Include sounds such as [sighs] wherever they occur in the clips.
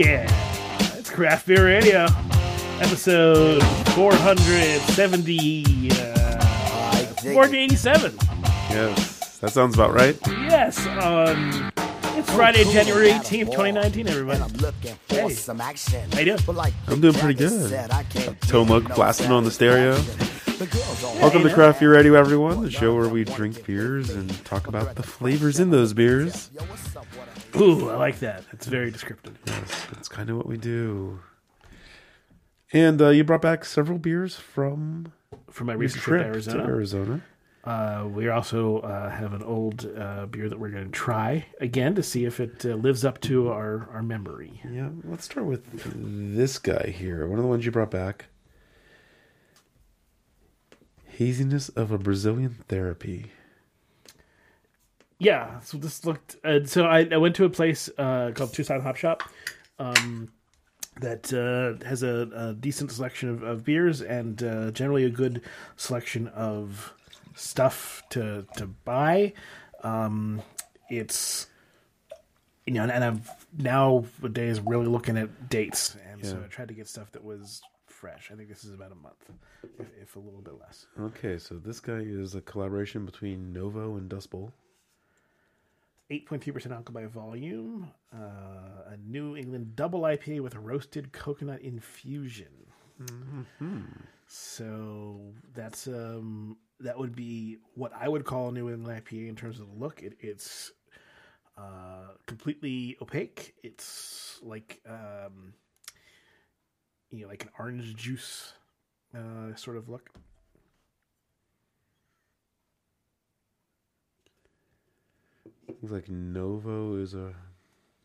yeah, it's Craft Beer Radio, episode 470, uh, 487. Yes, that sounds about right. Yes, on it's Friday, January 18th, 2019, everybody. Hey. How you doing? I'm doing pretty good. Tomuk blasting on the stereo. Welcome to Craft Beer Radio, everyone, the show where we drink beers and talk about the flavors in those beers. Ooh, I like that. It's very descriptive. Yes, that's kind of what we do. And uh, you brought back several beers from For my recent trip trip to Arizona. to Arizona. Uh, we also uh, have an old uh, beer that we're going to try again to see if it uh, lives up to our, our memory. Yeah, let's start with this guy here. One of the ones you brought back. Haziness of a Brazilian therapy. Yeah, so this looked. Uh, so I, I went to a place uh, called Tucson Hop Shop um, that uh, has a, a decent selection of, of beers and uh, generally a good selection of stuff to to buy. Um, it's you know, and, and I'm nowadays really looking at dates, and so I tried to get stuff that was fresh. I think this is about a month, if, if a little bit less. Okay, so this guy is a collaboration between Novo and Dust Bowl. 8.3% alcohol by volume, uh, a New England double IPA with a roasted coconut infusion. So that's um that would be what I would call a New England IPA in terms of the look. It, it's uh, completely opaque. It's like um, you know, like an orange juice uh, sort of look. Looks like Novo is a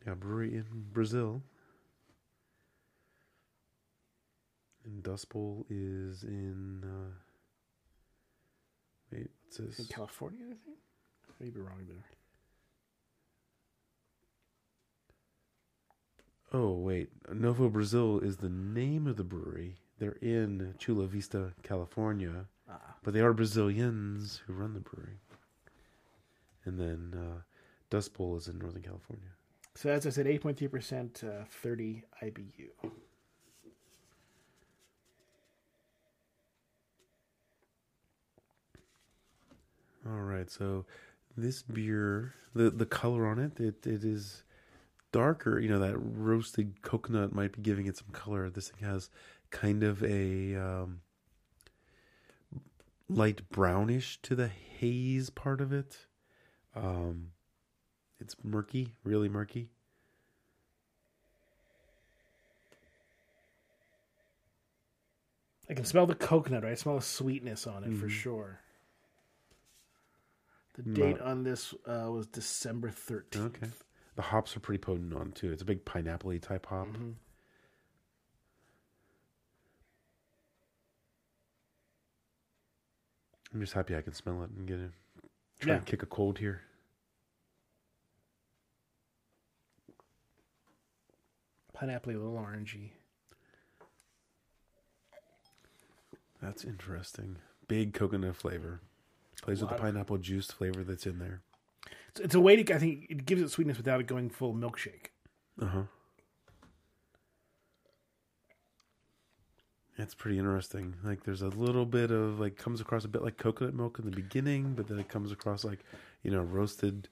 yeah, brewery in Brazil. And Dust Bowl is in. Uh, wait, what's In this? California, I think. Maybe wrong there. Oh, wait. Novo Brazil is the name of the brewery. They're in Chula Vista, California. Ah. But they are Brazilians who run the brewery. And then uh, Dust Bowl is in Northern California. So as I said, eight point three percent, uh, thirty IBU. All right, so this beer, the the color on it, it it is darker. You know that roasted coconut might be giving it some color. This thing has kind of a um, light brownish to the haze part of it. Um, it's murky, really murky. I can smell the coconut. Right? I smell the sweetness on it for Mhm. sure. The date on this uh, was December thirteenth. Okay, the hops are pretty potent on too. It's a big pineapple type hop. Mm-hmm. I'm just happy I can smell it and get it. Try Yeah. and kick a cold here. Pineapple, a little orangey. That's interesting. Big coconut flavor. Plays with the Lot of- pineapple juice flavor that's in there. It's, a way to. I think it gives it sweetness without it going full milkshake. Uh huh. It's pretty interesting. Like there's a little bit of like comes across a bit like coconut milk in the beginning, but then it comes across like you know roasted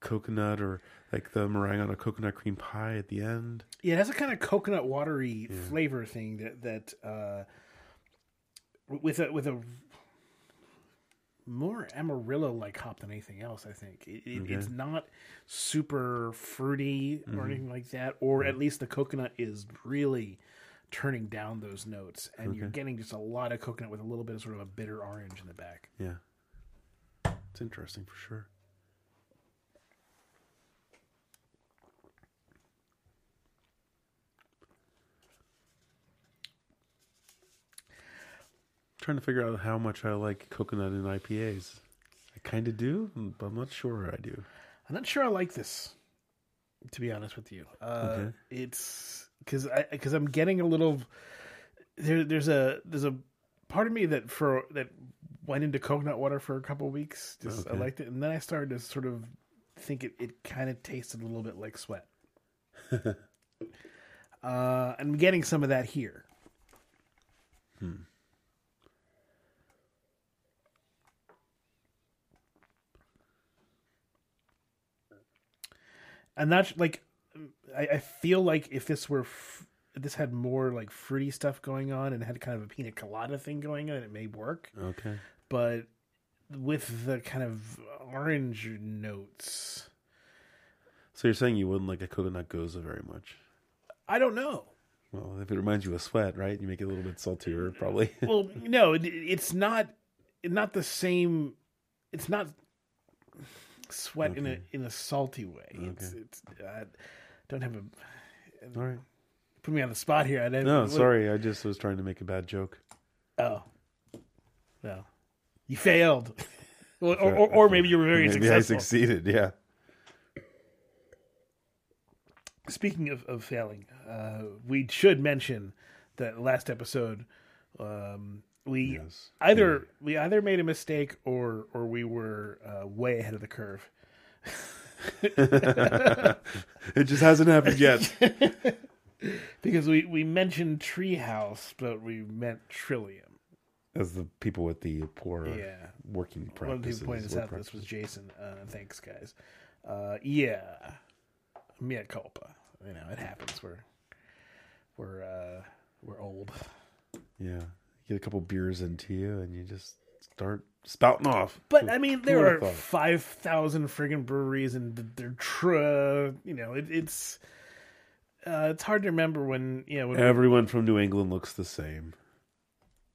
coconut or like the meringue on a coconut cream pie at the end. Yeah, it has a kind of coconut watery Yeah. flavor thing that that uh, with a with a more Amarillo like hop than anything else. I think it, it, it's not super fruity or Mhm. anything like that, or at least the coconut is really turning down those notes, and you're getting just a lot of coconut with a little bit of sort of a bitter orange in the back. Yeah, it's interesting for sure. Trying to figure out how much I like coconut in IPAs. I kind of do, but I'm not sure I do. I'm not sure I like this, to be honest with you. Uh, Okay. It's because I because I'm getting a little there. There's a there's a part of me that for that went into coconut water for a couple of weeks. Just I liked it, and then I started to sort of think it, it kind of tasted a little bit like sweat. [laughs] Uh, I'm getting some of that here. And that's like, I, I feel like if this were, f- this had more like fruity stuff going on and had kind of a pina colada thing going on, it may work. Okay. But with the kind of orange notes, So you're saying you wouldn't like a coconut gose very much? I don't know. Well, if it reminds you of sweat, right? You make it a little bit saltier, uh, probably. [laughs] well, no, it, it's not not the same. It's not sweat in a in a salty way. It's, Okay. it's I don't have a All right. put me on the spot here. I don't, No, what- sorry. I just was trying to make a bad joke. Oh, no, you failed, [laughs] or, or, or, maybe you were very successful. Maybe I succeeded. Yeah. Speaking of, of failing, uh, we should mention that last episode um, we Yes. either we either made a mistake or or we were uh, way ahead of the curve. [laughs] It just hasn't happened yet. [laughs] because we we mentioned Tree House, but we meant Trillium. As the people with the poor Yeah, working practices. one of the people pointed out. This was. Jason. Uh, thanks, guys. Uh, yeah, mea culpa. You know, it happens. We're we're uh, we're old. Yeah. Get a couple beers into you and you just start spouting off. But I mean, there are five thousand friggin' breweries, and they're tr- You know, it, it's uh, it's hard to remember when you know when Everyone from New England looks the same.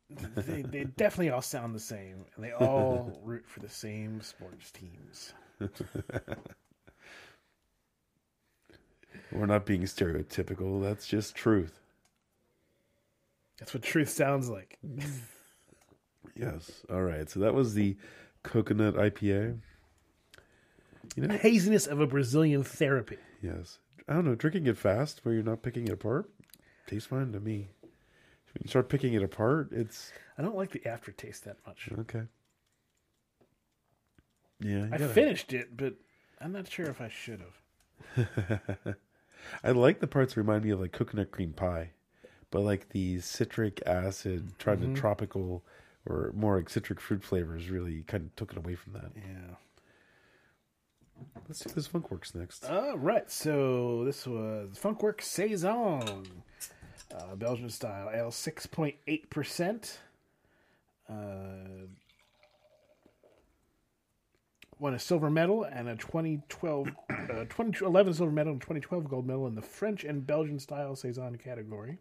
they, they definitely all sound the same, and they all [laughs] root for the same sports teams. [laughs] We're not being stereotypical. That's just truth. That's what truth sounds like. Yes. All right. So that was the coconut IPA. You know, Haziness of a Brazilian therapy. yes. I don't know. Drinking it fast where you're not picking it apart tastes fine to me. When you start picking it apart, it's I don't like the aftertaste that much. okay. Yeah. I gotta- finished it, but I'm not sure if I should have. [laughs] I like the parts that remind me of like coconut cream pie, but like the citric acid, trying Mm-hmm. to tropical or more like citric fruit flavors really kind of took it away from that. Yeah. Let's do this Funkwerks next. All right, so this was Funkwerks Saison, uh, Belgian style ale, six point eight percent. Uh, won a silver medal and a 2012, uh, 2011 silver medal and 2012 gold medal in the French and Belgian style saison category,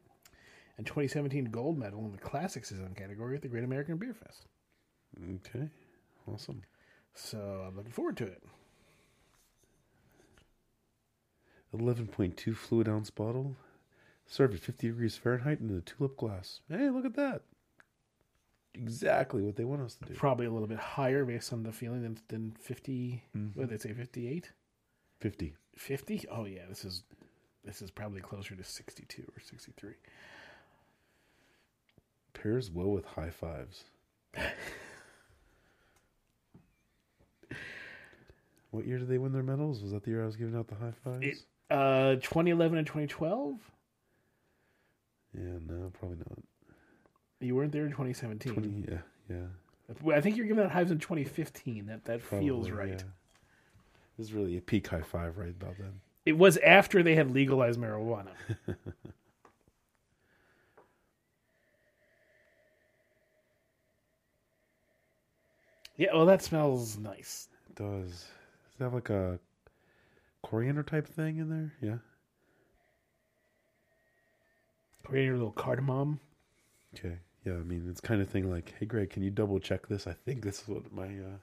and 2017 gold medal in the classic saison category at the Great American Beer Fest. Okay, awesome. So I'm looking forward to it. Eleven point two fluid ounce bottle, served at fifty degrees Fahrenheit in a tulip glass. Hey, look at that! Exactly what they want us to do. Probably a little bit higher based on the feeling than, than 50. Mm-hmm. What did they say? 58. Fifty. 50 oh yeah this is this is probably closer to 62 or 63 Pairs well with high fives. what year did they win their medals? Was that the year I was giving out the high fives? It- uh 2011 and 2012 yeah, no, probably not. you weren't there in 2017 Twenty. Yeah, yeah. i think you're giving out hives in 2015 that that feels right yeah. This is really a peak high five right about then. it was after they had legalized marijuana [laughs] yeah well that smells nice It does. Does it have like a coriander type thing in there? Yeah. Coriander, a little cardamom Okay. Yeah, I mean, it's kind of thing like, hey, Greg, can you double check this? I think this is what my uh,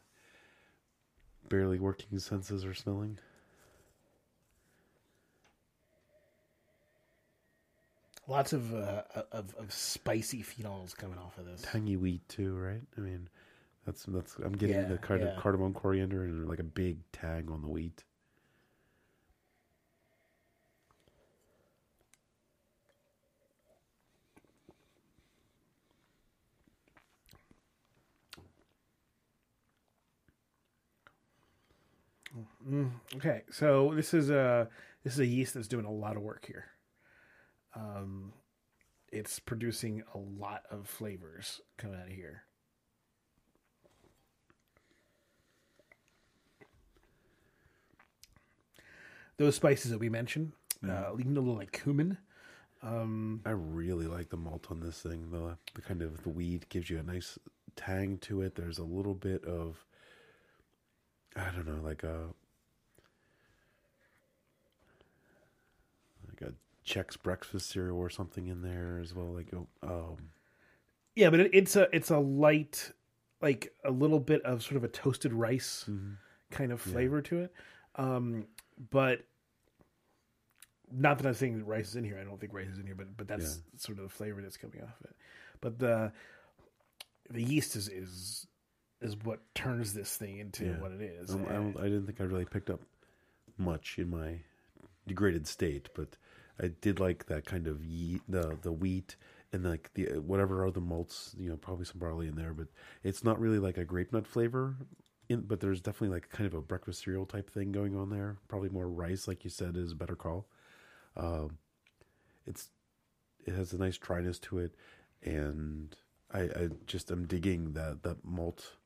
barely working senses are smelling. lots of uh of, of spicy phenols coming off of this Tangy wheat too, right? I mean, that's that's. I'm getting Yeah, the kind yeah. of cardamom, coriander, and like a big tang on the wheat. Okay, so this is a this is a yeast that's doing a lot of work here. um, it's producing a lot of flavors coming out of here. Those spices that we mentioned, uh, even a little like cumin. Um, I really like the malt on this thing. The the kind of the weed gives you a nice tang to it. There's a little bit of I don't know, like a like a Chex breakfast cereal or something in there as well. Like um, yeah, but it, it's a it's a light, like a little bit of sort of a toasted rice kind of flavor to it. Um, but not that I'm saying that rice is in here. I don't think rice is in here, but but that's sort of the flavor that's coming off of it. But the the yeast is is is what turns this thing into Yeah. what it is. um, I, don't, I didn't think I really picked up much in my degraded state, but I did like that kind of ye- the the wheat and like the whatever other malts, you know, probably some barley in there, but it's not really like a grape nut flavor. In, but there's definitely like kind of a breakfast cereal type thing going on there. Probably more rice, like you said, is a better call. Um, it's it has a nice dryness to it, and I, I just am digging that that malt,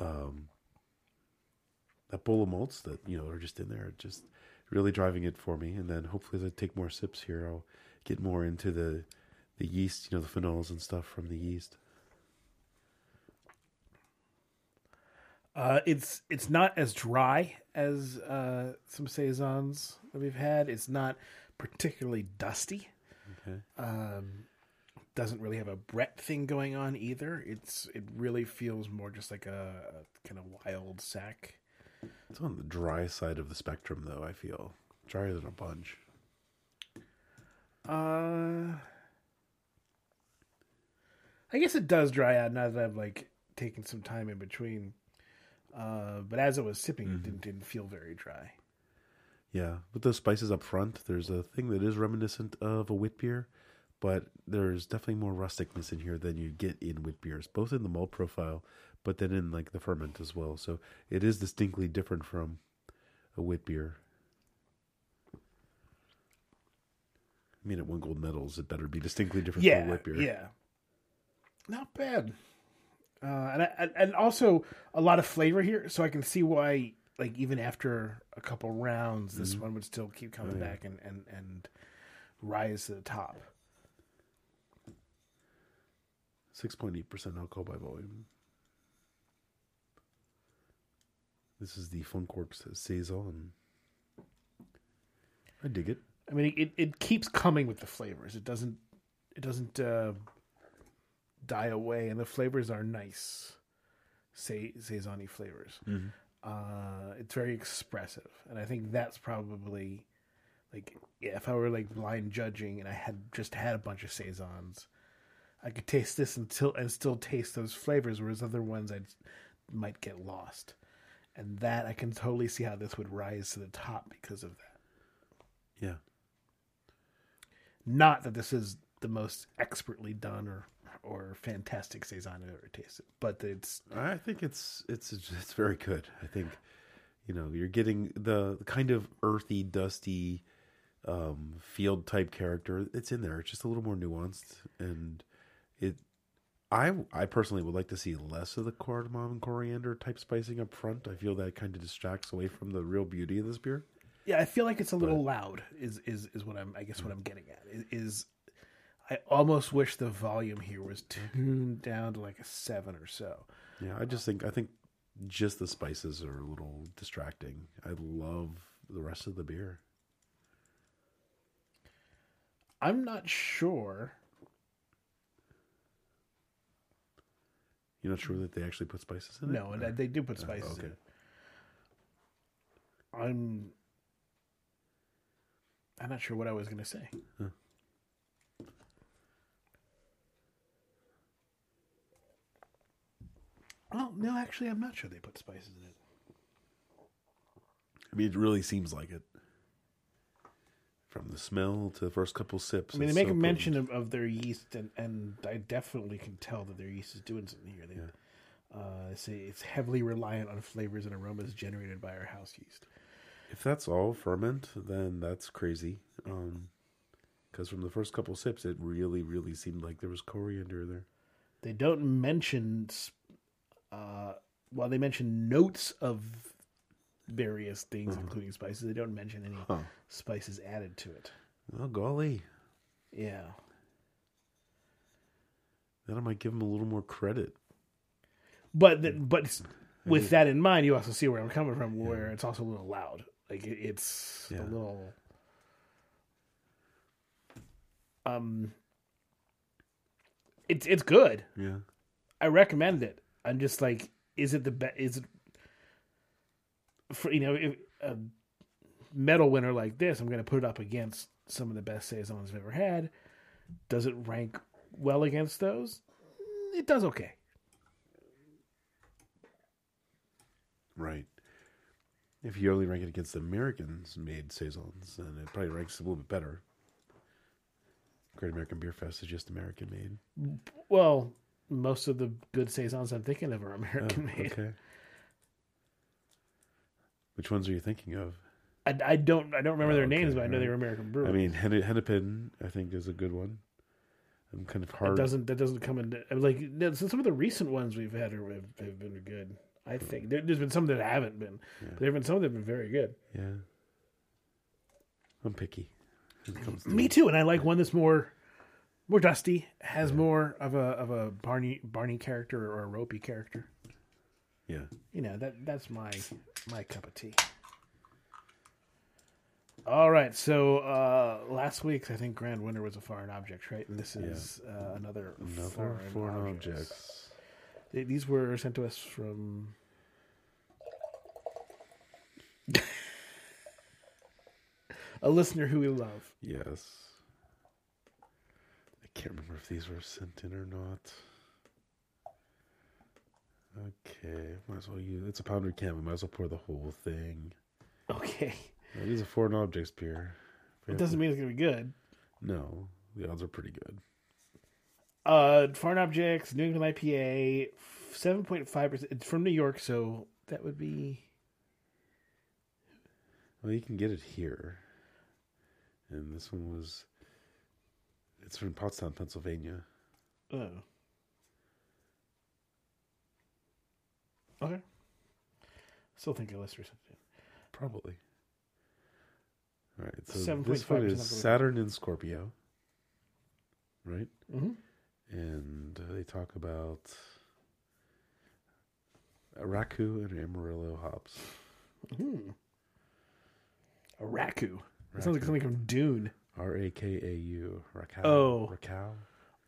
um, that bowl of malts that you know are just in there, just really driving it for me. And then hopefully, as I take more sips here, I'll get more into the the yeast, you know, the phenols and stuff from the yeast. Uh, it's it's not as dry as uh, some saisons that we've had. It's not particularly dusty. Okay. Um, doesn't really have a Brett thing going on either. It's it really feels more just like a, a kind of wild sack. It's on the dry side of the spectrum, though. I feel drier than a bunch. Uh, I guess it does dry out now that I've like taken some time in between. Uh, but as I was sipping, it didn't, didn't feel very dry. Yeah, with those spices up front, there's a thing that is reminiscent of a wit beer, but there's definitely more rusticness in here than you get in wit beers, both in the malt profile, but then in like the ferment as well. So it is distinctly different from a wit beer. I mean, it won gold medals, it better be distinctly different from a Yeah, wit beer. yeah, not bad. Uh, and I, and- also a lot of flavor here, so I can see why, like even after a couple rounds, this one would still keep coming Oh, yeah. back and, and and rise to the top. Six point eight percent alcohol by volume. This is the Funkwerks saison. I dig it. I mean, it, it keeps coming with the flavors. It doesn't it doesn't uh, die away, and the flavors are nice. Say saison flavors. Uh, it's very expressive, and I think that's probably like yeah, if I were like blind judging and I had just had a bunch of saisons, I could taste this until and still taste those flavors, whereas other ones I might get lost. And that I can totally see how this would rise to the top because of that. Yeah. Not that this is the most expertly done or or fantastic saison I've ever tasted, but it's I think it's it's it's very good. I think you know you're getting the, kind of earthy, dusty um, field type character. It's in there. It's just a little more nuanced, and it. I I personally would like to see less of the cardamom and coriander type spicing up front. I feel that kind of distracts away from the real beauty of this beer. yeah, I feel like it's a little loud. Is is is what I'm I guess what I'm getting at is, is I almost wish the volume here was mm-hmm. tuned down to like a seven or so. Yeah, I just think I think just the spices are a little distracting. I love the rest of the beer. I'm not sure. You're not sure that they actually put spices in it? No, and Or- they do put spices in okay. it. I'm I'm not sure what I was going to say. Huh. Oh no, actually, I'm not sure they put spices in it. I mean, it really seems like it. From the smell to the first couple sips. I mean, they make so a mention of, of their yeast, and, and I definitely can tell that their yeast is doing something here. They uh, say it's heavily reliant on flavors and aromas generated by our house yeast. If that's all ferment, then that's crazy. Um, Because from the first couple sips, it really, really seemed like there was coriander there. They don't mention, uh, well, they mention notes of various things, including spices. They don't mention any Huh. spices added to it. Oh, golly. Yeah. Then I might give them a little more credit. But th- but with that in mind, you also see where I'm coming from, where it's also a little loud. Like it, it's Yeah. a little. Um. It's it's good. Yeah. I recommend it. I'm just like, is it the best? Is it for you know if a medal winner like this? I'm going to put it up against some of the best saisons I've ever had. Does it rank well against those? It does okay. Right. If you only rank it against Americans made saisons, then it probably ranks a little bit better. Great American Beer Fest is just American made. Well, most of the good saisons I'm thinking of are Oh, American made. okay. Which ones are you thinking of? I, I don't I don't remember Oh, their okay, names, but I know they were American brewed. I mean, Hennepin, I think, is a good one. I'm kind of It hard. doesn't that doesn't come into like so some of the recent ones we've had are, have, have been good. I think there, there's been some that haven't been, but there have been some that have been very good. Yeah. I'm picky. when it comes to- Me too, and I like one that's more more dusty, has more of a of a Barney Barney character or a ropey character. Yeah. You know that that's my my cup of tea. All right, so uh, last week's I think grand winner was a foreign object, right? And this is uh, another Another foreign, foreign objects. objects. They- These were sent to us from. [laughs] a listener who we love. Yes. Can't remember if these were sent in or not. Okay, might as well use. It's a pounder can. We might as well pour the whole thing. Okay. It is a foreign objects beer. It doesn't mean it's to be good. No, the odds are pretty good. Uh, Foreign Objects, New England IPA, 7.5%. It's from New York, so that would be. Well, you can get it here. And this one was. It's from Pottstown, Pennsylvania. Oh. Okay. Still think listener sent it. Probably. All right. So 7.5% this one is. Saturn in Scorpio. Right? Mm-hmm. And uh, they talk about a Raku and Amarillo hops. Hmm. A Raku. That sounds like something from Dune. R A K A U. Rakau. Oh. Rakau.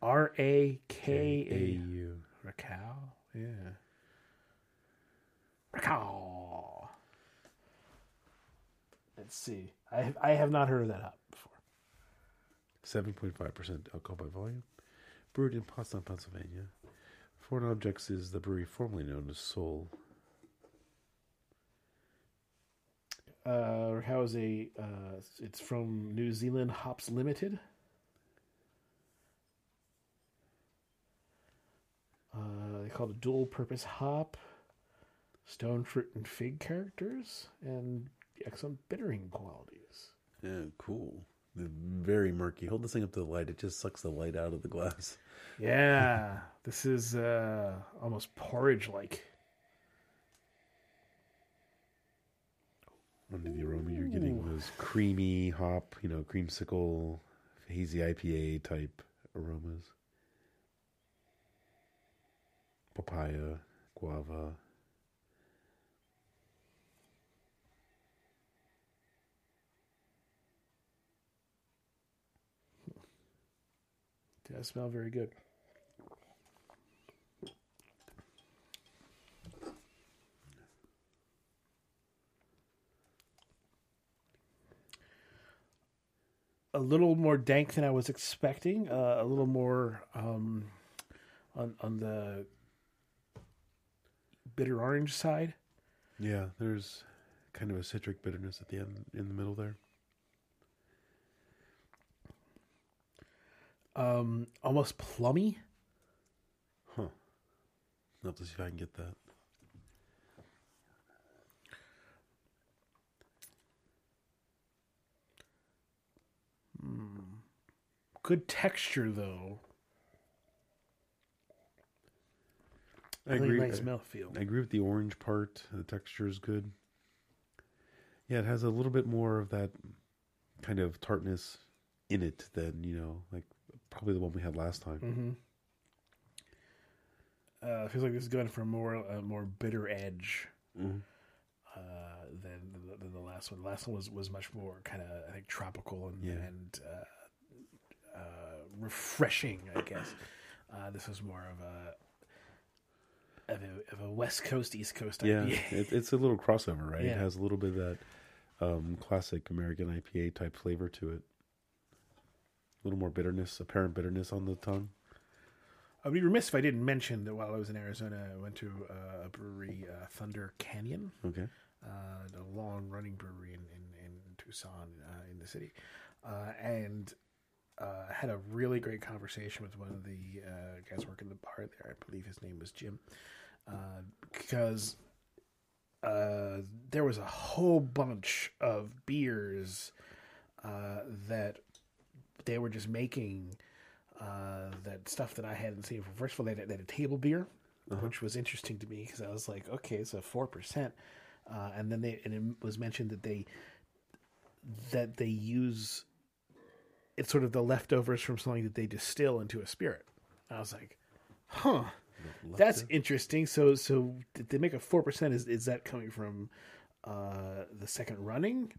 R A K A. U. Rakau? Yeah. Rakau. Let's see. I have, I have not heard of that hop before. 7.5% alcohol by volume. Brewed in Pottstown, Pennsylvania. Foreign Objects is the brewery formerly known as Soul. Uh, Rakau is a. Uh, it's from New Zealand Hops Limited. Uh, they call it a dual purpose hop, stone fruit and fig characters, and excellent bittering qualities. Yeah, cool. Very murky. Hold this thing up to the light. It just sucks the light out of the glass. Yeah, this is uh, almost porridge Under the aroma you're getting those creamy hop, you know, creamsicle, hazy IPA type aromas. Papaya, guava. Does smell very good. A little more dank than I was expecting. Uh, a little more um, on on the bitter orange side. Yeah, there's kind of a citric bitterness at the end, in the middle there. Um, almost plummy. Huh. I'll have to see if I can get that. Good texture though. I Really agree. nice mouthfeel. I agree with the orange part. The texture is good. Yeah, it has a little bit more of that kind of tartness in it than you know, like probably the one we had last time. Mm-hmm. Uh, feels like this is going for a more a more bitter edge Mhm. uh, than, than the last one. The last one was, was much more kind of I think tropical and Yeah. and uh, refreshing. I guess uh, this was more of a of a, of a West Coast East Coast Yeah, IPA. it, it's a little crossover, right? It has a little bit of that um, classic American IPA type flavor to it. A little more bitterness, apparent bitterness on the tongue. I'd be remiss if I didn't mention that while I was in Arizona, I went to uh, a brewery, uh, Thunder Canyon. Okay. uh, a long running brewery in, in, in Tucson, uh, in the city, uh, and uh, had a really great conversation with one of the uh, guys working the bar there. I believe his name was Jim, uh, because uh, there was a whole bunch of beers uh, that they were just making. Uh, that stuff that I hadn't seen before. First of all, they had, they had a table beer, which was interesting to me because I was like, okay, it's a four percent, uh, and then they and it was mentioned that they that they use it's sort of the leftovers from something that they distill into a spirit. I was like, huh, that's interesting. So so did they make a four percent? Is is that coming from uh, the second running?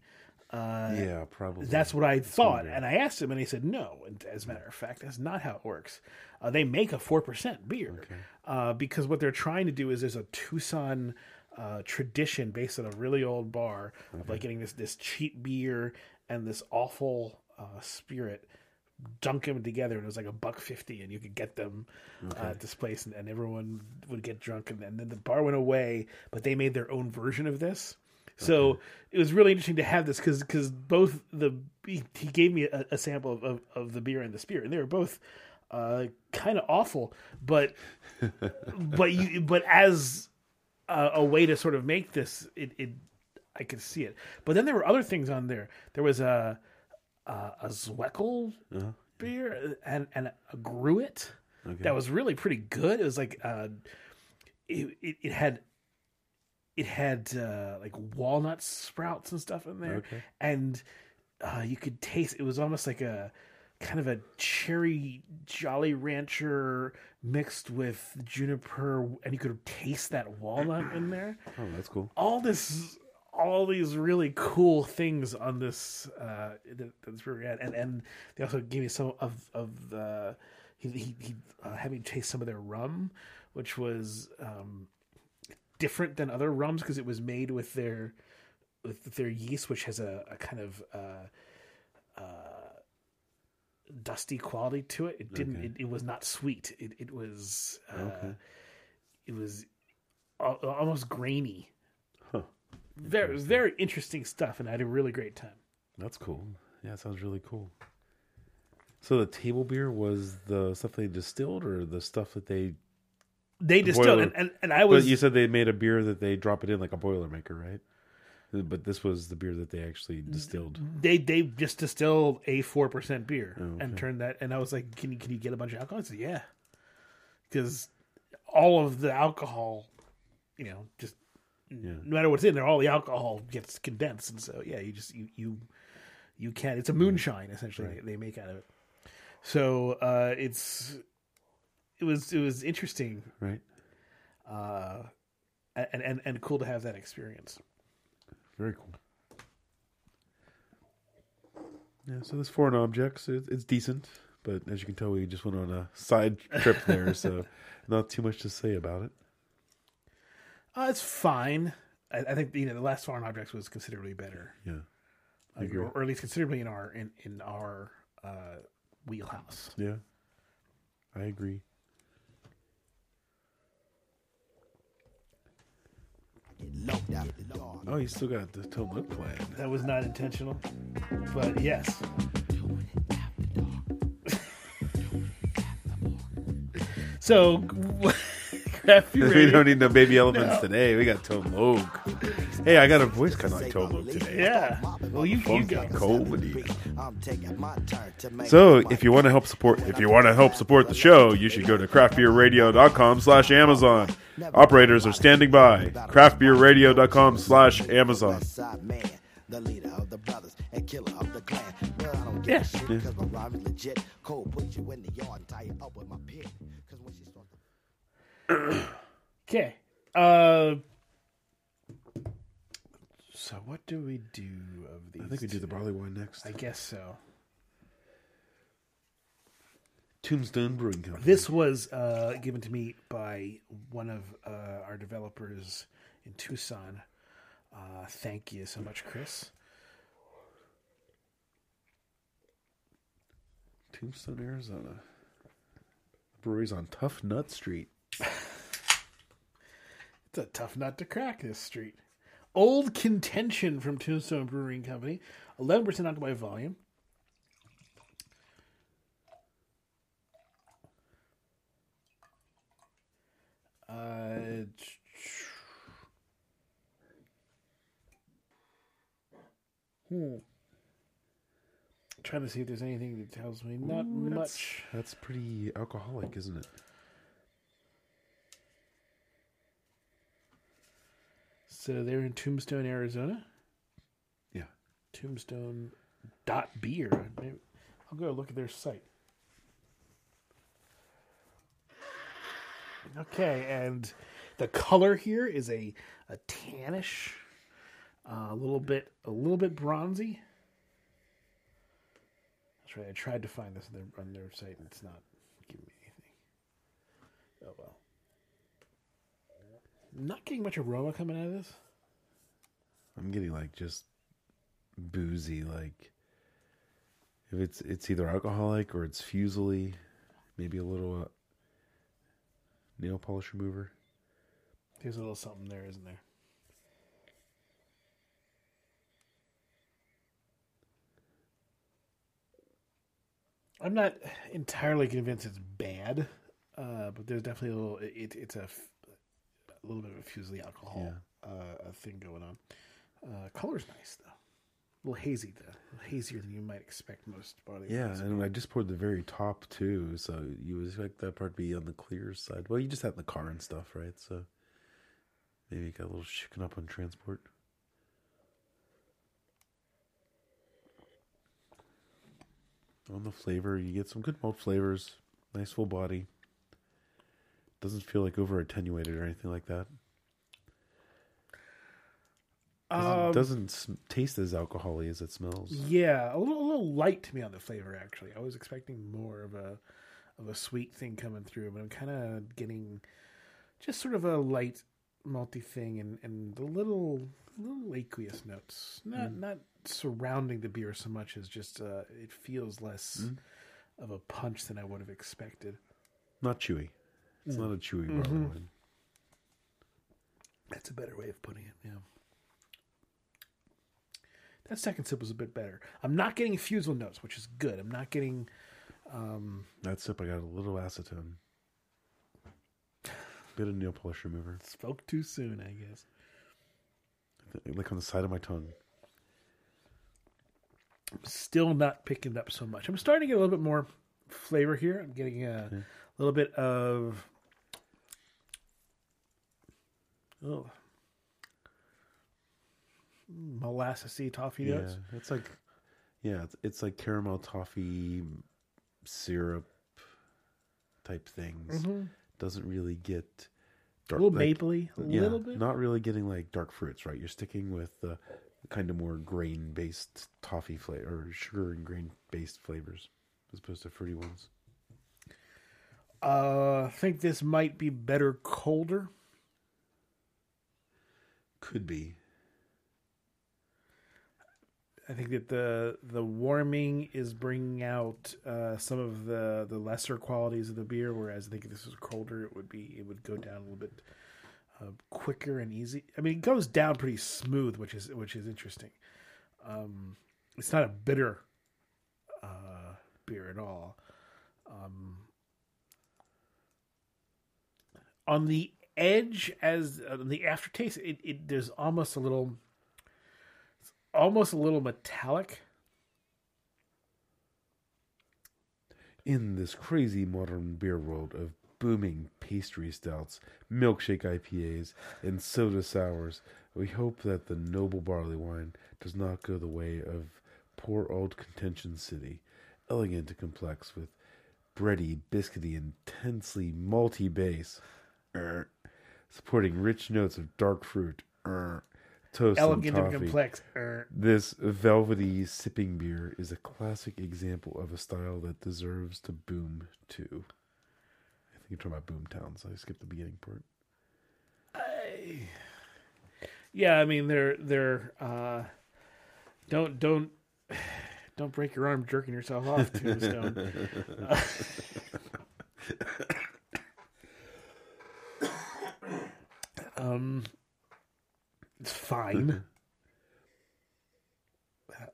Uh, yeah, probably. that's what I thought, and I asked him, and he said no. And as a matter of fact, that's not how it works. Uh, they make a four percent beer uh, because what they're trying to do is there's a Tucson uh, tradition based on a really old bar of like getting this this cheap beer and this awful uh, spirit, dunk them together, and it was like a buck fifty, and you could get them uh, at this place, and, and everyone would get drunk, and, and then the bar went away, but they made their own version of this. So it was really interesting to have this because both the he, he gave me a, a sample of, of, of the beer and the spirit, and they were both uh, kind of awful, but [laughs] but you but as a, a way to sort of make this, it, it I could see it. But then there were other things on there. There was a a, a Zwickel Uh-huh. beer and and a Gruit Okay. that was really pretty good. It was like uh, it, it it had it had uh, like walnut sprouts and stuff in there, Okay. and uh, you could taste. It was almost like a kind of a cherry Jolly Rancher mixed with juniper, and you could taste that walnut in there. oh, that's cool. All this, all these really cool things on this uh, that, that's brewery had, and and they also gave me some of of the he he, he uh, had me taste some of their rum, which was um, different than other rums because it was made with their with their yeast, which has a, a kind of uh, uh, dusty quality to it. It didn't. Okay. It, it was not sweet. It it was. Uh, Okay. It was al- almost grainy. Very very interesting stuff, and I had a really great time. That's cool. Yeah, sounds really cool. So the table beer was the stuff they distilled, or the stuff that they? They distilled, and, and, and I was But you said they made a beer that they drop it in like a Boilermaker, right? But this was the beer that they actually distilled. they they just distilled a four percent beer Oh, and turned that. And I was like, "Can you can you get a bunch of alcohol?" I said, "Yeah," because all of the alcohol, you know, just Yeah. no matter what's in there, all the alcohol gets condensed, and so yeah, you just you you you can. It's a moonshine essentially Right. they, they make out of it. So uh, it's it was it was interesting Right. uh, and and and cool to have that experience. Very cool. Yeah, so this foreign objects, it, it's decent, but as you can tell, we just went on a side trip there, so [laughs] not too much to say about it. Uh, it's fine. I, I think you know the last foreign objects was considerably better, Yeah, like, agree. or, or at least considerably in our in in our uh, wheelhouse. yeah, I agree. Loped out the door. Oh, you still got the Tone Loc plan. That was not intentional, but yes. so, [laughs] [laughs] craft [laughs] beer we don't need no baby elephants today. We got Tone Loc. Hey, I got a voice kind of like Tolo today. Yeah. Well, you, you go. Comedy. I'm taking my turn to make So, if you want to help support, if you want to help support the show, you should go to craftbeerradio.com/amazon. Operators are standing by. craftbeerradio.com/amazon. Side man, the leader of the brothers and killer of the clan. Well, I don't give Yeah. Okay. Uh, so what do we do of these? I think we do the barley wine next. I guess so. Tombstone Brewing Company. This was uh, given to me by one of uh, our developers in Tucson. Uh, thank you so much, Chris. Tombstone, Arizona. Brewery's on Toughnut Street. It's a tough nut to crack this street. Old Contention from Tombstone Brewing Company. 11% alcohol by volume. Uh, hmm. Trying to see if there's anything that tells me. Not Ooh, that's- much. That's pretty alcoholic, isn't it? So they're in Tombstone, Arizona. Yeah. Tombstone dot beer. Maybe- I'll go look at their site. Okay, and the color here is a a tannish, uh, a little bit a little bit bronzy. That's right. I tried to find this on their, on their site, and it's not giving me anything. Oh well. Not getting much aroma coming out of this. I'm getting like just boozy. Like if it's it's either alcoholic or it's fusely, maybe a little uh, nail polish remover. There's a little something there, isn't there? I'm not entirely convinced it's bad, uh, but there's definitely a little. It, it's a, a little bit of a fusely alcohol uh, thing going on. Uh, color's nice though, a little hazy though, a little hazier than you might expect most barley. Yeah, and I just poured the very top too, so you would expect that part to be on the clear side. Well, you just had in the car and stuff, right? So maybe it got a little shaken up on transport. On the flavor, you get some good malt flavors, nice full body. Doesn't feel like over attenuated or anything like that. Doesn't, Um, doesn't sm- taste as alcoholy as it smells. Yeah, a little, a little light to me on the flavor. Actually, I was expecting more of a of a sweet thing coming through, but I'm kind of getting just sort of a light malty thing and and the little little aqueous notes. Not not surrounding the beer so much as just uh, it feels less of a punch than I would have expected. Not chewy. It's not a chewy barley Mm-hmm. wine. That's a better way of putting it. Yeah. That second sip was a bit better. I'm not getting fusel notes, which is good. I'm not getting That sip, I got a little acetone. Bit of nail polish remover. spoke too soon, I guess. Like on the side of my tongue. Still not picking it up so much. I'm starting to get a little bit more flavor here. I'm getting a little bit of oh molassesy toffee Yeah. notes. It's like, yeah, it's, it's like caramel toffee syrup type things. Mm-hmm. Doesn't really get A dark. little like- mapley, a yeah, little bit. Not really getting like dark fruits, right? You're sticking with the kind of more grain based toffee flavor or sugar and grain based flavors as opposed to fruity ones. Uh, I think this might be better colder. Could be. I think that the the warming is bringing out uh, some of the the lesser qualities of the beer, whereas I think if this was colder, it would be it would go down a little bit uh, quicker and easy. I mean, it goes down pretty smooth, which is which is interesting. Um, it's not a bitter uh, beer at all. Um, on the edge as uh, the aftertaste. It, it there's almost a little, almost a little metallic. In this crazy modern beer world of booming pastry stouts, milkshake IPAs, and soda sours, we hope that the noble barley wine does not go the way of poor old Contention City, elegant and complex with bready, biscuity, intensely malty base, er, supporting rich notes of dark fruit, er, toast Elegant and and complex. Er, This velvety sipping beer is a classic example of a style that deserves to boom too. I think you're talking about boom towns. I skipped the beginning part. Yeah, I mean they're they're uh, don't don't [sighs] don't break your arm jerking yourself off, [laughs] Tombstone. [laughs] um, it's fine.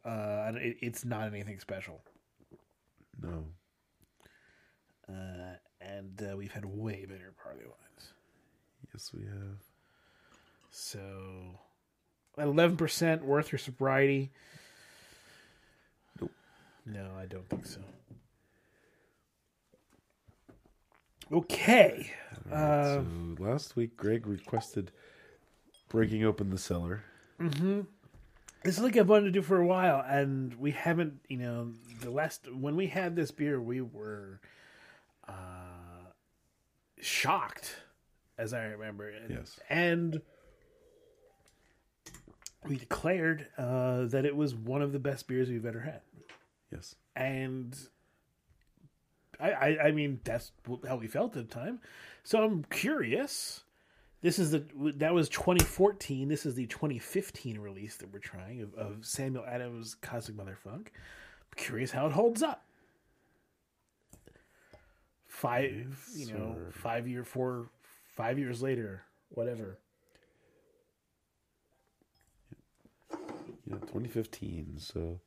Uh, it, it's not anything special, No. uh, and uh, we've had way better barley wines. Yes, we have. So, at eleven percent worth your sobriety. Nope. No, I don't think so. Okay. Uh, so last week, Greg requested breaking open the cellar. This is like I've wanted to do for a while, and we haven't. You know, the last when we had this beer, we were uh, shocked, as I remember. And, Yes. and we declared uh, that it was one of the best beers we've ever had. Yes. and I, I, I mean that's how we felt at the time. So I'm curious. This is the that was 2014. This is the 2015 release that we're trying of, of Samuel Adams' Cosmic Mother Funk. I'm curious how it holds up. Five, you know, five year, four, five years later, whatever. Yeah, 2015. So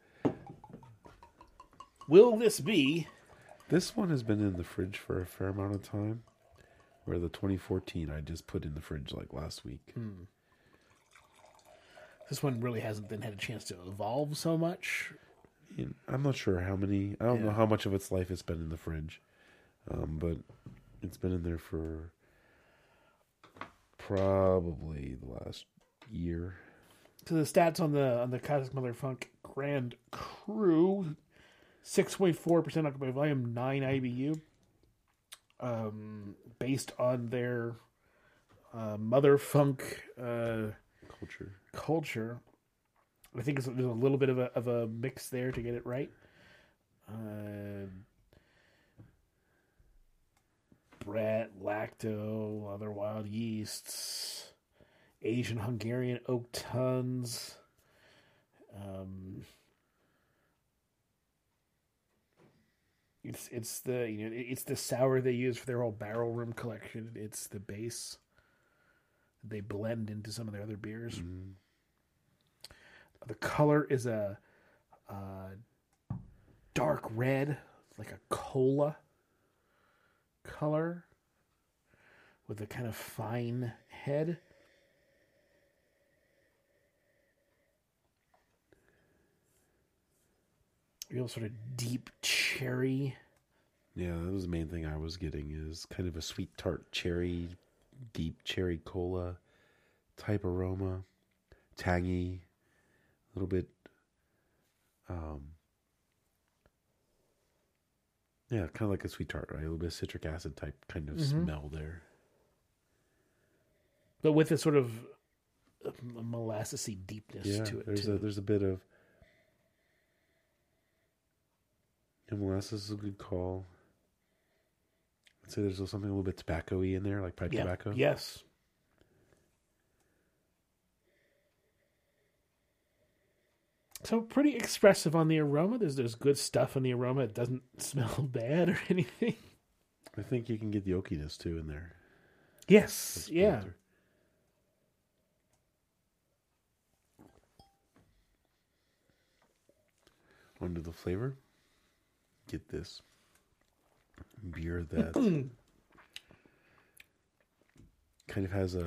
Will this be? This one has been in the fridge for a fair amount of time. Where the 2014 I just put in the fridge like last week. Mm. This one really hasn't then had a chance to evolve so much. I'm not sure how many. I don't yeah. know how much of its life has been in the fridge, um, but it's been in there for probably the last year. So the stats on the on the Cosmic Mother Funk Grand Cru 6.4% occupied volume, 9 IBU, um, based on their uh, mother funk uh, culture. Culture. I think there's a little bit of a, of a mix there to get it right. Uh, Brett, lacto, other wild yeasts, Asian Hungarian oak tuns. Um, it's it's the you know it's the sour they use for their whole barrel room collection. It's the base they blend into some of their other beers. Mm, The color is a uh, dark red, like a cola color, with a kind of fine head. Real sort of deep cherry. Yeah, that was the main thing I was getting is kind of a sweet tart cherry, deep cherry cola type aroma, tangy, a little bit. Um, yeah, kind of like a sweet tart, right? A little bit of citric acid type kind of smell there. but with a sort of uh, molassesy deepness Yeah, to it there's too. a there's a bit of. Molasses is a good call. I'd say there's something a little bit tobacco-y in there, like pipe yeah. tobacco. Yes. So pretty expressive on the aroma. There's there's good stuff in the aroma. It doesn't [laughs] smell bad or anything. I think you can get the oakiness too in there. Yes. Yeah. Under the flavor, get this beer that kind of has a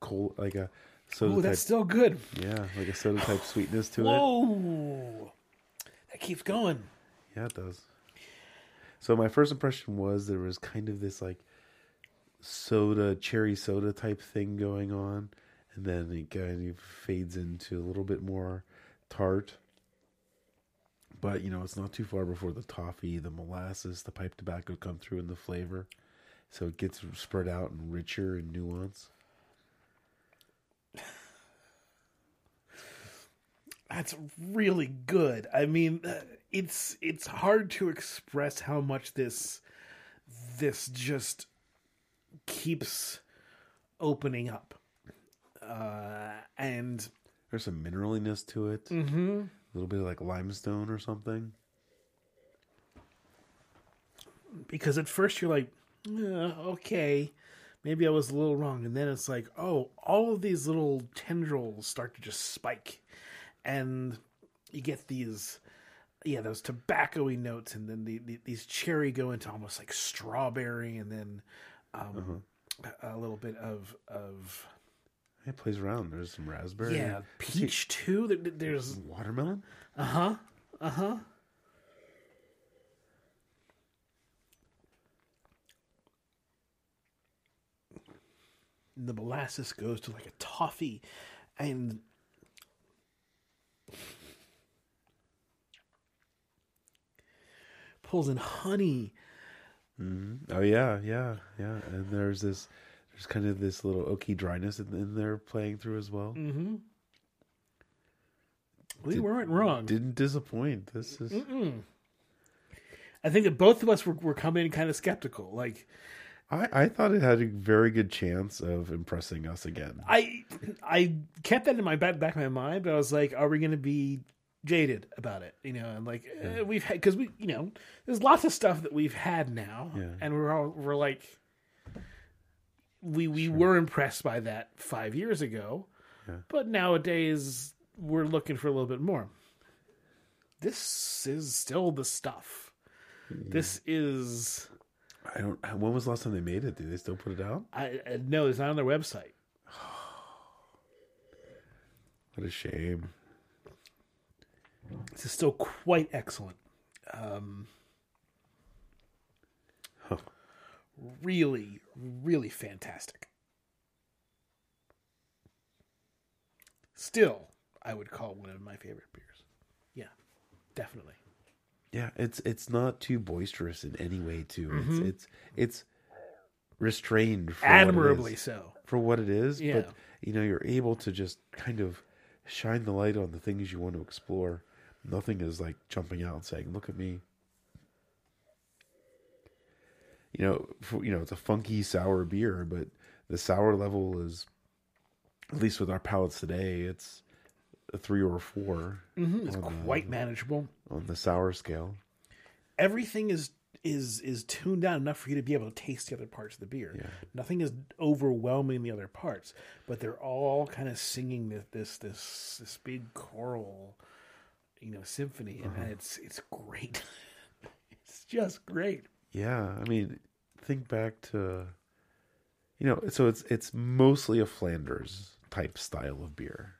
cold, like a soda Oh, type. that's still good. yeah, like a soda type [sighs] sweetness to it. Whoa, that keeps going. Yeah, it does. So my first impression was there was kind of this like soda, cherry soda type thing going on, and then it kind of fades into a little bit more tart. But you know, it's not too far before the toffee, the molasses, the pipe tobacco come through in the flavor, so it gets spread out and richer in nuance. That's really good. I mean, uh, it's it's hard to express how much this this just keeps opening up, uh, and There's some mineraliness to it, mm-hmm. Little bit of like limestone or something. because at first you're like, "Uh, okay, maybe I was a little wrong, and then it's like, oh, all of these little tendrils start to just spike, and you get these, yeah, those tobacco-y notes, and then the, the, these cherry go into almost like strawberry, and then um, a, a little bit of of It plays around. There's some raspberry. yeah peach too. There- There's Watermelon? uh huh uh huh. The molasses goes to like a toffee, and pulls in honey. Oh yeah, yeah, yeah. And there's this, there's kind of this little oaky dryness in, in there playing through as well. Mm-hmm. We weren't wrong. Didn't disappoint. This is I think that both of us were, were coming in kind of skeptical. Like I, I thought it had a very good chance of impressing us again. I I kept that in my back back of my mind, but I was like, are we going to be jaded about it? You know, and like eh, we've had because we you know there's lots of stuff that we've had now, Yeah. and we're all we're like we we were impressed by that five years ago, but nowadays we're looking for a little bit more. This is still the stuff. This is I don't. When was the last time they made it? Do they still put it out? I, I no, it's not on their website. [sighs] What a shame. This is still quite excellent. Um, Huh. Really, really fantastic. Still, I would call one of my favorite beers. Yeah, definitely. Yeah, it's it's not too boisterous in any way. Too. Mm-hmm. It's it's it's restrained. For what it Admirably is. so. for what it is. Yeah. But you know, you're able to just kind of shine the light on the things you want to explore. Nothing is like jumping out and saying, "Look at me." You know, you know, it's a funky sour beer, but the sour level is, at least with our palates today, it's a three or a 4 mm-hmm. It's on, the, quite manageable. on the sour scale. Everything is is is tuned down enough for you to be able to taste the other parts of the beer. Nothing is overwhelming the other parts, but they're all kind of singing this this this, this big choral, you know, symphony, and uh-huh. it's it's great. [laughs] it's just great. Yeah, I mean, think back to, you know, so it's it's mostly a Flanders type style of beer.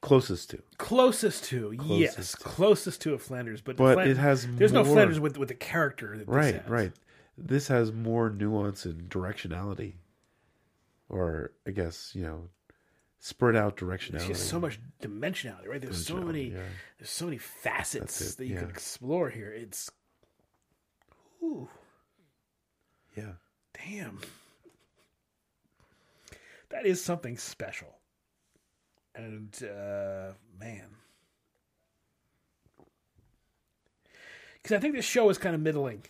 Closest to, Closest to yes, Closest to. closest to a Flanders, but But Flan- it has there's no Flanders with with the character. That this right, has. right. This has more nuance and directionality, or I guess you know, spread out directionality. There's so much dimensionality, right? There's so many, yeah. there's so many facets that you can explore here. It's, ooh, Yeah, damn, that is something special. And uh, man, because I think this show is kind of middling,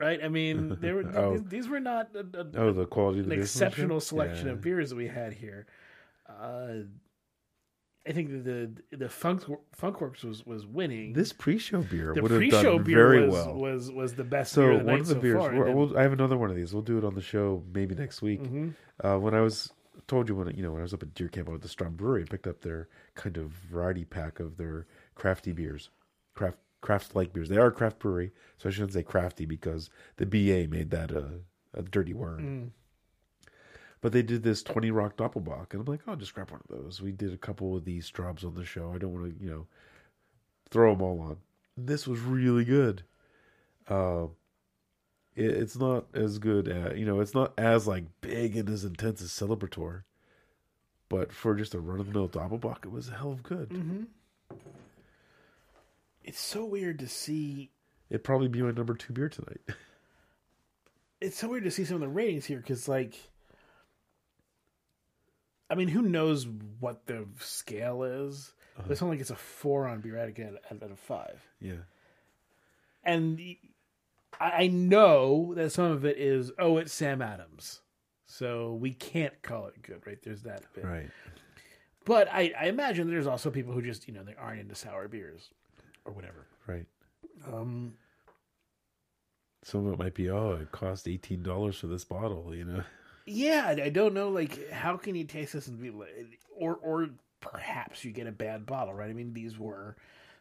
right? I mean, [laughs] there were Oh. these, these were not a, a, Oh, the quality of the an exceptional selection Yeah. of beers that we had here. Uh, I think the the, Funk Funkwerks was was winning. This pre-show beer the would have done beer very was, well. was was the best so beer of the one of the so beers, And we'll, I have another one of these. We'll do it on the show maybe next week. Mm-hmm. Uh, when I was told you when you know when I was up at Deer Camp with the Straub Brewery, I picked up their kind of variety pack of their crafty beers, craft craft like beers. They are a craft brewery, so I shouldn't say crafty because the BA made that a, a dirty word. Mm. But they did this 20 Rock Doppelbock, and I'm like, oh, I'll just grab one of those. We did a couple of these straubs on the show. I don't want to, you know, throw them all on. This was really good. Uh, it, it's not as good, at, you know, it's not as like big and as intense as Celebrator, but for just a run of the mill Doppelbock, it was a hell of good. Mm-hmm. It's so weird to see. It'd probably be my number two beer tonight. [laughs] It's so weird to see some of the ratings here because, like, I mean, who knows what the scale is? It's not like it's a four on beer addict out out of five. yeah. and I I know that some of it is oh it's Sam Adams, so we can't call it good, right? There's that bit, Right. but I, I imagine there's also people who just you know they aren't into sour beers or whatever. Right. Um, Some of it might be, oh, it cost $18 for this bottle, you know? Yeah, I don't know like how can you taste this and be like, or or perhaps you get a bad bottle, right? I mean these were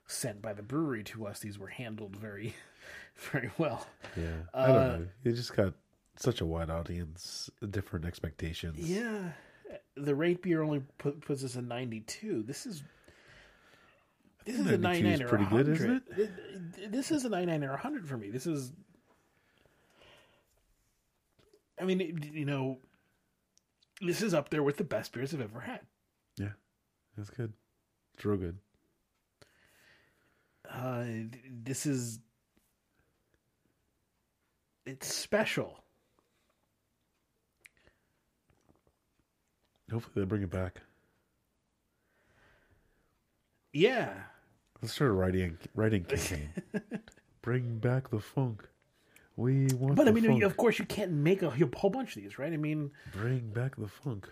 sent by the brewery to us; these were handled very [laughs] very well. Yeah. I don't Uh, know. It just got such a wide audience, different expectations. Yeah, the RateBeer only put, puts us in ninety-two. This is this is a 92 is or pretty good, isn't 100. it? This is a ninety-nine or hundred for me. This is, I mean, it- you know, this is up there with the best beers I've ever had. Yeah. That's good. It's real good. Uh, this is it's special. Hopefully they bring it back. Yeah, Let's start writing writing campaign. [laughs] bring back the funk. We want but I mean, funk. of course, you can't make a whole bunch of these, right? I mean. Bring back the funk.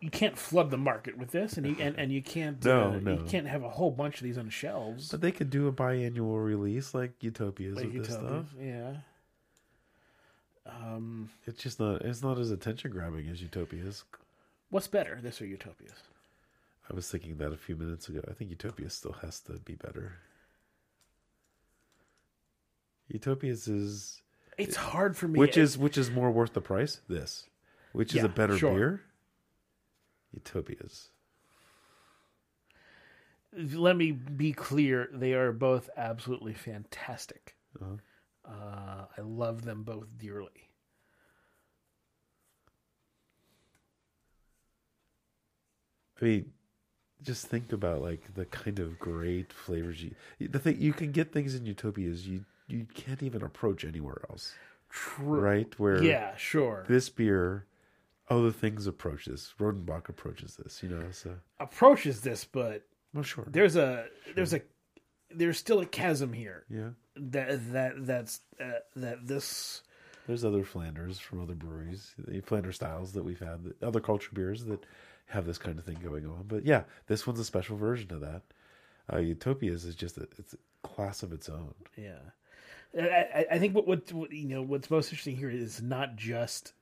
you can't flood the market with this, and you and, and you can't No, uh, no. you can't have a whole bunch of these on shelves. But they could do a biannual release like Utopias like with this stuff. yeah. Um, It's just not it's not as attention grabbing as Utopias. what's better, this or Utopias? I was thinking that a few minutes ago. I think Utopia still has to be better. Utopias is It's hard for me. which is which is more worth the price? This. Which is Yeah, a better sure. beer? Utopias. let me be clear: they are both absolutely fantastic. Uh-huh. Uh, I love them both dearly. I mean, just think about like the kind of great flavors you the thing you can get things in Utopias you you can't even approach anywhere else. True. Right? Where Yeah, sure. this beer other things approach this. Rodenbach approaches this, you know, so Approaches this, but well sure. there's a there's a there's still a chasm here Yeah. that that that's uh, that this There's other Flanders from other breweries, the Flanders styles that we've had, other culture beers that have this kind of thing going on. But yeah, this one's a special version of that. Uh, Utopias is just a, it's a class of its own. Yeah, I, I- I think what, what what you know what's most interesting here is not just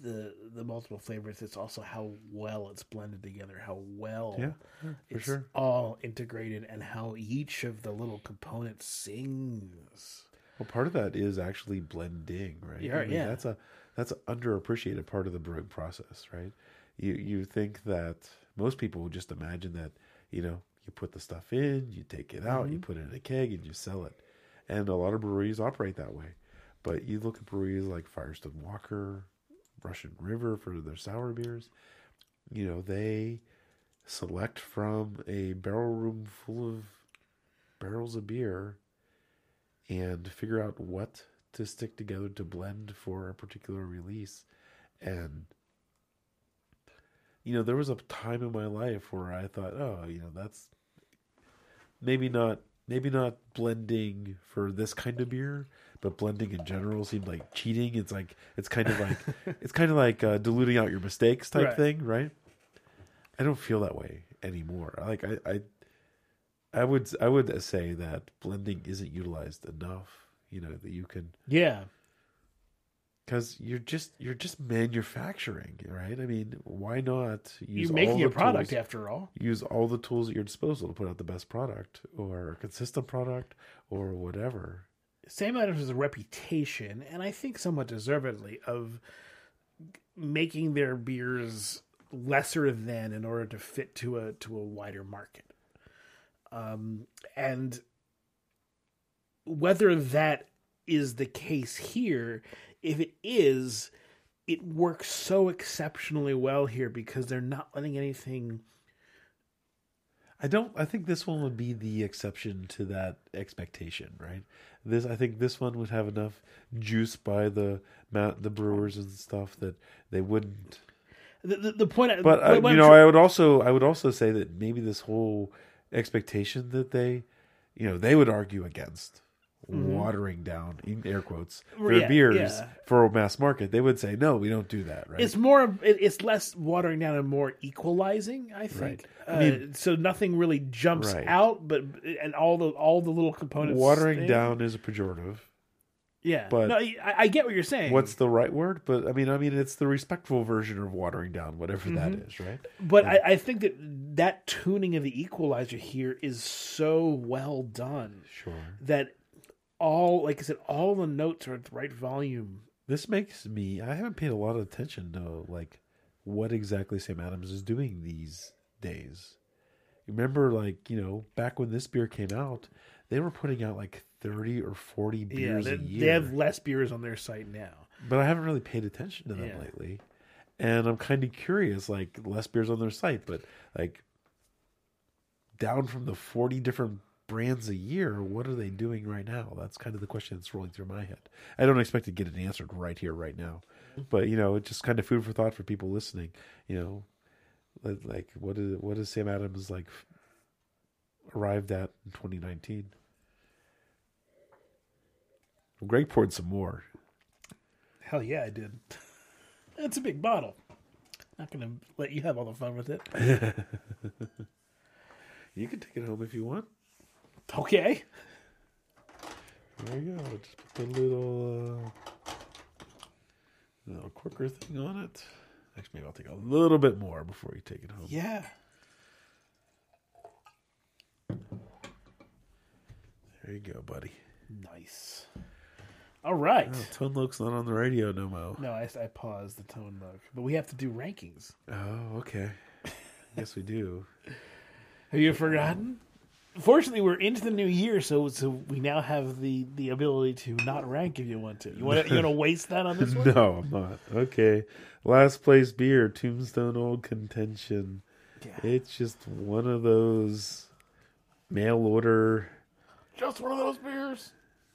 the the multiple flavors; it's also how well it's blended together, how well Yeah, yeah, it's sure. all integrated, and how each of the little components sings. Well, part of that is actually blending, right? Yeah, yeah. That's a that's an underappreciated part of the brewing process, right? You you think that most people would just imagine that you know you put the stuff in, you take it out, you Mm-hmm. put it in a keg, and you sell it. And a lot of breweries operate that way. But you look at breweries like Firestone Walker, Russian River for their sour beers. You know they select from a barrel room full of barrels of beer and figure out what to stick together to blend for a particular release. And you know, there was a time in my life where I thought, oh, you know, that's maybe not maybe not blending for this kind of beer, but blending in general seemed like cheating. It's like it's kind of like [laughs] it's kind of like uh, diluting out your mistakes type Right. thing, right? I don't feel that way anymore. Like I, I I would I would say that blending isn't utilized enough. You know that you can Yeah, because you're just you're just manufacturing, right? I mean, why not use you're making all a product tools, after all. use all the tools at your disposal to put out the best product or a consistent product or whatever. Sam Adams has a reputation, and I think somewhat deservedly, of making their beers lesser than in order to fit to a to a wider market. Um, and whether that is the case here, if it is, it works so exceptionally well here because they're not letting anything. I don't. I think this one would be the exception to that expectation, right? This, I think, this one would have enough juice by the the brewers and stuff that they wouldn't. The, the, the point, But uh, I'm you know, tr- I would also, I would also say that maybe this whole expectation that they, you know, they would argue against watering down in air quotes their Mm-hmm. Yeah, beers yeah. for a mass market. They would say no, we don't do that, right? it's more of- it's less watering down and more equalizing i think Right. uh, I mean- so nothing really jumps Right. out but and all the all the little components Watering down is a pejorative. yeah but- no I, I get what you're saying What's the right word? But I mean, I mean, it's the respectful version of watering down, whatever that Mm-hmm. is, right? but I, I think that that tuning of the equalizer here is so well done Sure. that all like i said all the notes are at the right volume This makes me. I haven't paid a lot of attention to like what exactly Sam Adams is doing these days. Remember, like you know, back when this beer came out, they were putting out like thirty or forty beers yeah a they, year. they have less beers on their site now but I haven't really paid attention to them Yeah. lately, and I'm kind of curious. Like less beers on their site, but like down from the forty different brands a year. What are they doing right now? That's kind of the question that's rolling through my head. I don't expect to get it answered right here, right now, mm-hmm. but you know, it's just kind of food for thought for people listening. You know, like- what is what is Sam Adams like arrived at in 2019? Well, Greg poured some more. hell yeah i did [laughs] it's a big bottle not gonna let you have all the fun with it [laughs] You can take it home if you want. Okay There you go. Just put the little uh, little quicker thing on it. Actually, maybe I'll take a little bit more before you take it home. yeah There you go, buddy. Nice. All right. Oh, Tone Loc's not on the radio no mo. No, I, I paused the tone mug, but we have to do rankings. Oh, okay. [laughs] yes, we do. Have you forgotten? Fortunately, we're into the new year, so so we now have the the ability to not rank if you want to. You want to you want to [laughs] waste that on this one? No, I'm not. Okay. Last place beer, Tombstone Old Contention. Yeah. It's just one of those mail order. Just one of those beers.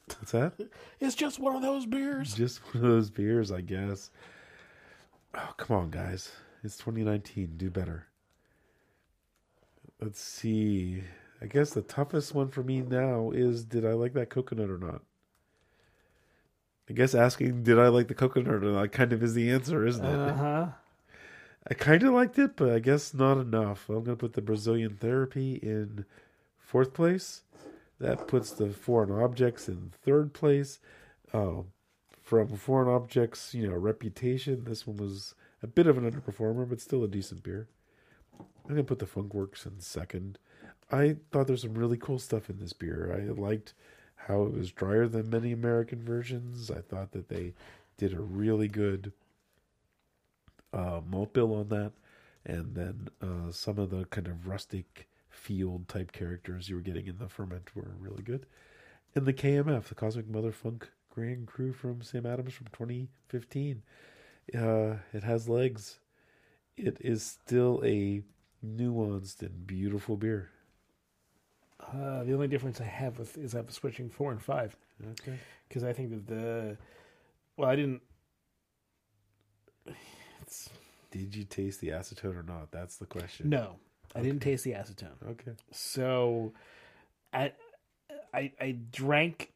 What's that? [laughs] It's just one of those beers. Just one of those beers, I guess. Oh, come on, guys. It's 2019. Do better. Let's see. I guess the toughest one for me now is did I like that coconut or not? I guess asking did I like the coconut or not kind of is the answer, isn't it? Uh huh. I kind of liked it, but I guess not enough. I'm going to put the Brazilian therapy in fourth place. That puts the foreign objects in third place. Oh, from foreign objects, you know, reputation, this one was a bit of an underperformer, but still a decent beer. I'm going to put the Funkwerks in second. I thought there's some really cool stuff in this beer. I liked how it was drier than many American versions. I thought that they did a really good uh, malt bill on that, and then uh, some of the kind of rustic field type characters you were getting in the ferment were really good. And the KMF, the Cosmic Mother Funk Grand Cru from Sam Adams from 2015, uh, it has legs. It is still a nuanced and beautiful beer. Uh, the only difference I have with is I'm switching four and five Okay. because I think that the well, I didn't. It's, Did you taste the acetone or not? That's the question. no, I didn't taste the acetone. Okay. So, I I I drank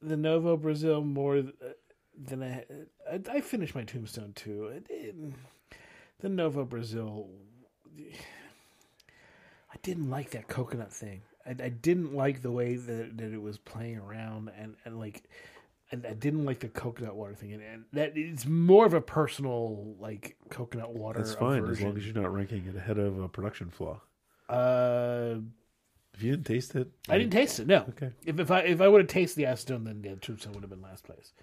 the Novo Brazil more than I I, I finished my Tombstone too. It, it, the Novo Brazil, didn't like that coconut thing. I, I didn't like the way that, that it was playing around, and and like. And I didn't like the coconut water thing, and, and that it's more of a personal like coconut water. That's fine as long as you're not ranking it ahead of a production flaw. Uh, If you didn't taste it, I didn't taste it. No. Okay. If if I if I would have tasted the acetone, then yeah, Tombstone would have been last place.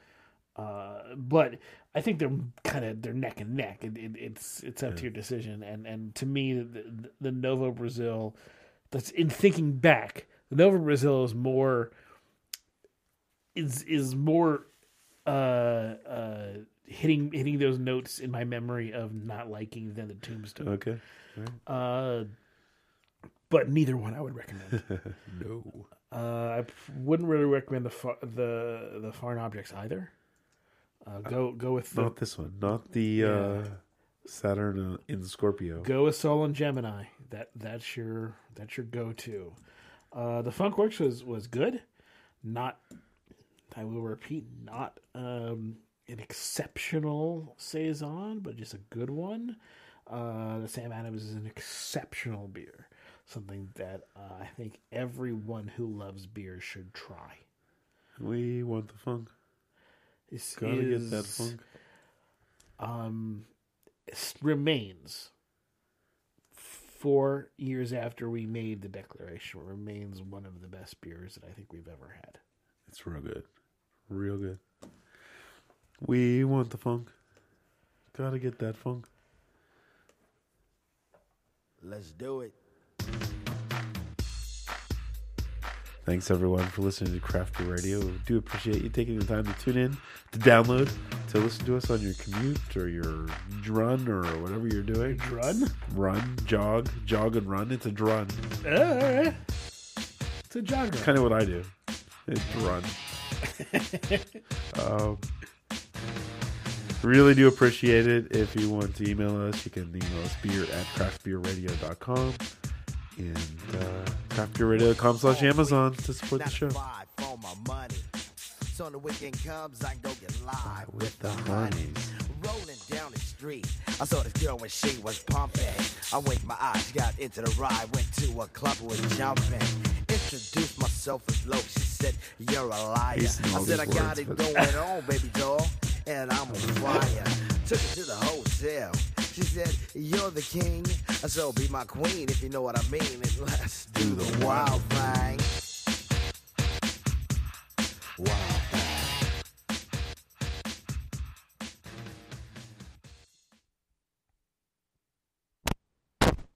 Uh, but I think they're kind of they're neck and neck. It, it, it's it's up to your decision. And and to me, the, the, the Novo Brazil. That's in thinking back, the Novo Brazil is more is is more uh uh hitting hitting those notes in my memory of not liking than the Tombstone. Okay. Uh, but neither one I would recommend. [laughs] No. Uh, I wouldn't really recommend the fa- the the foreign objects either. Uh, go go with the, Not this one. Not the uh, Saturn uh, in Scorpio. go with Sol and Gemini. That that's your that's your go to. Uh, the Funkwerks was was good. Not I will repeat, not um, an exceptional saison, but just a good one. Uh, the Sam Adams is an exceptional beer. Something that uh, I think everyone who loves beer should try. We want the funk. This Gotta is, get that funk. um remains four years after we made the declaration remains one of the best beers that I think we've ever had. It's real good. Real good. We want the funk. Gotta get that funk. Let's do it. Thanks everyone for listening to Craft Beer Radio. We do appreciate you taking the time to tune in, to download, to listen to us on your commute or your run or whatever you're doing. Run? Run, jog, jog and run. It's a drun. Uh. It's a jogger. Kind of what I do. It's run. [laughs] um, really do appreciate it. If you want to email us, you can email us beer at craftbeerradio.com and uh, craftbeerradio.com slash Amazon to support the show. for my money. So when the weekend comes, I go get live With the honeys. Rolling down the street, I saw this girl when she was pumping. I winked my eyes, got into the ride, went to a club, was jumping. Introduced myself as Loc. She said, "You're a liar." I said, "I got words, it going on, baby doll, and I'm on [laughs] fire." Took her to the hotel. She said, "You're the king, so be my queen if you know what I mean, and let's do the wild thing." Wow.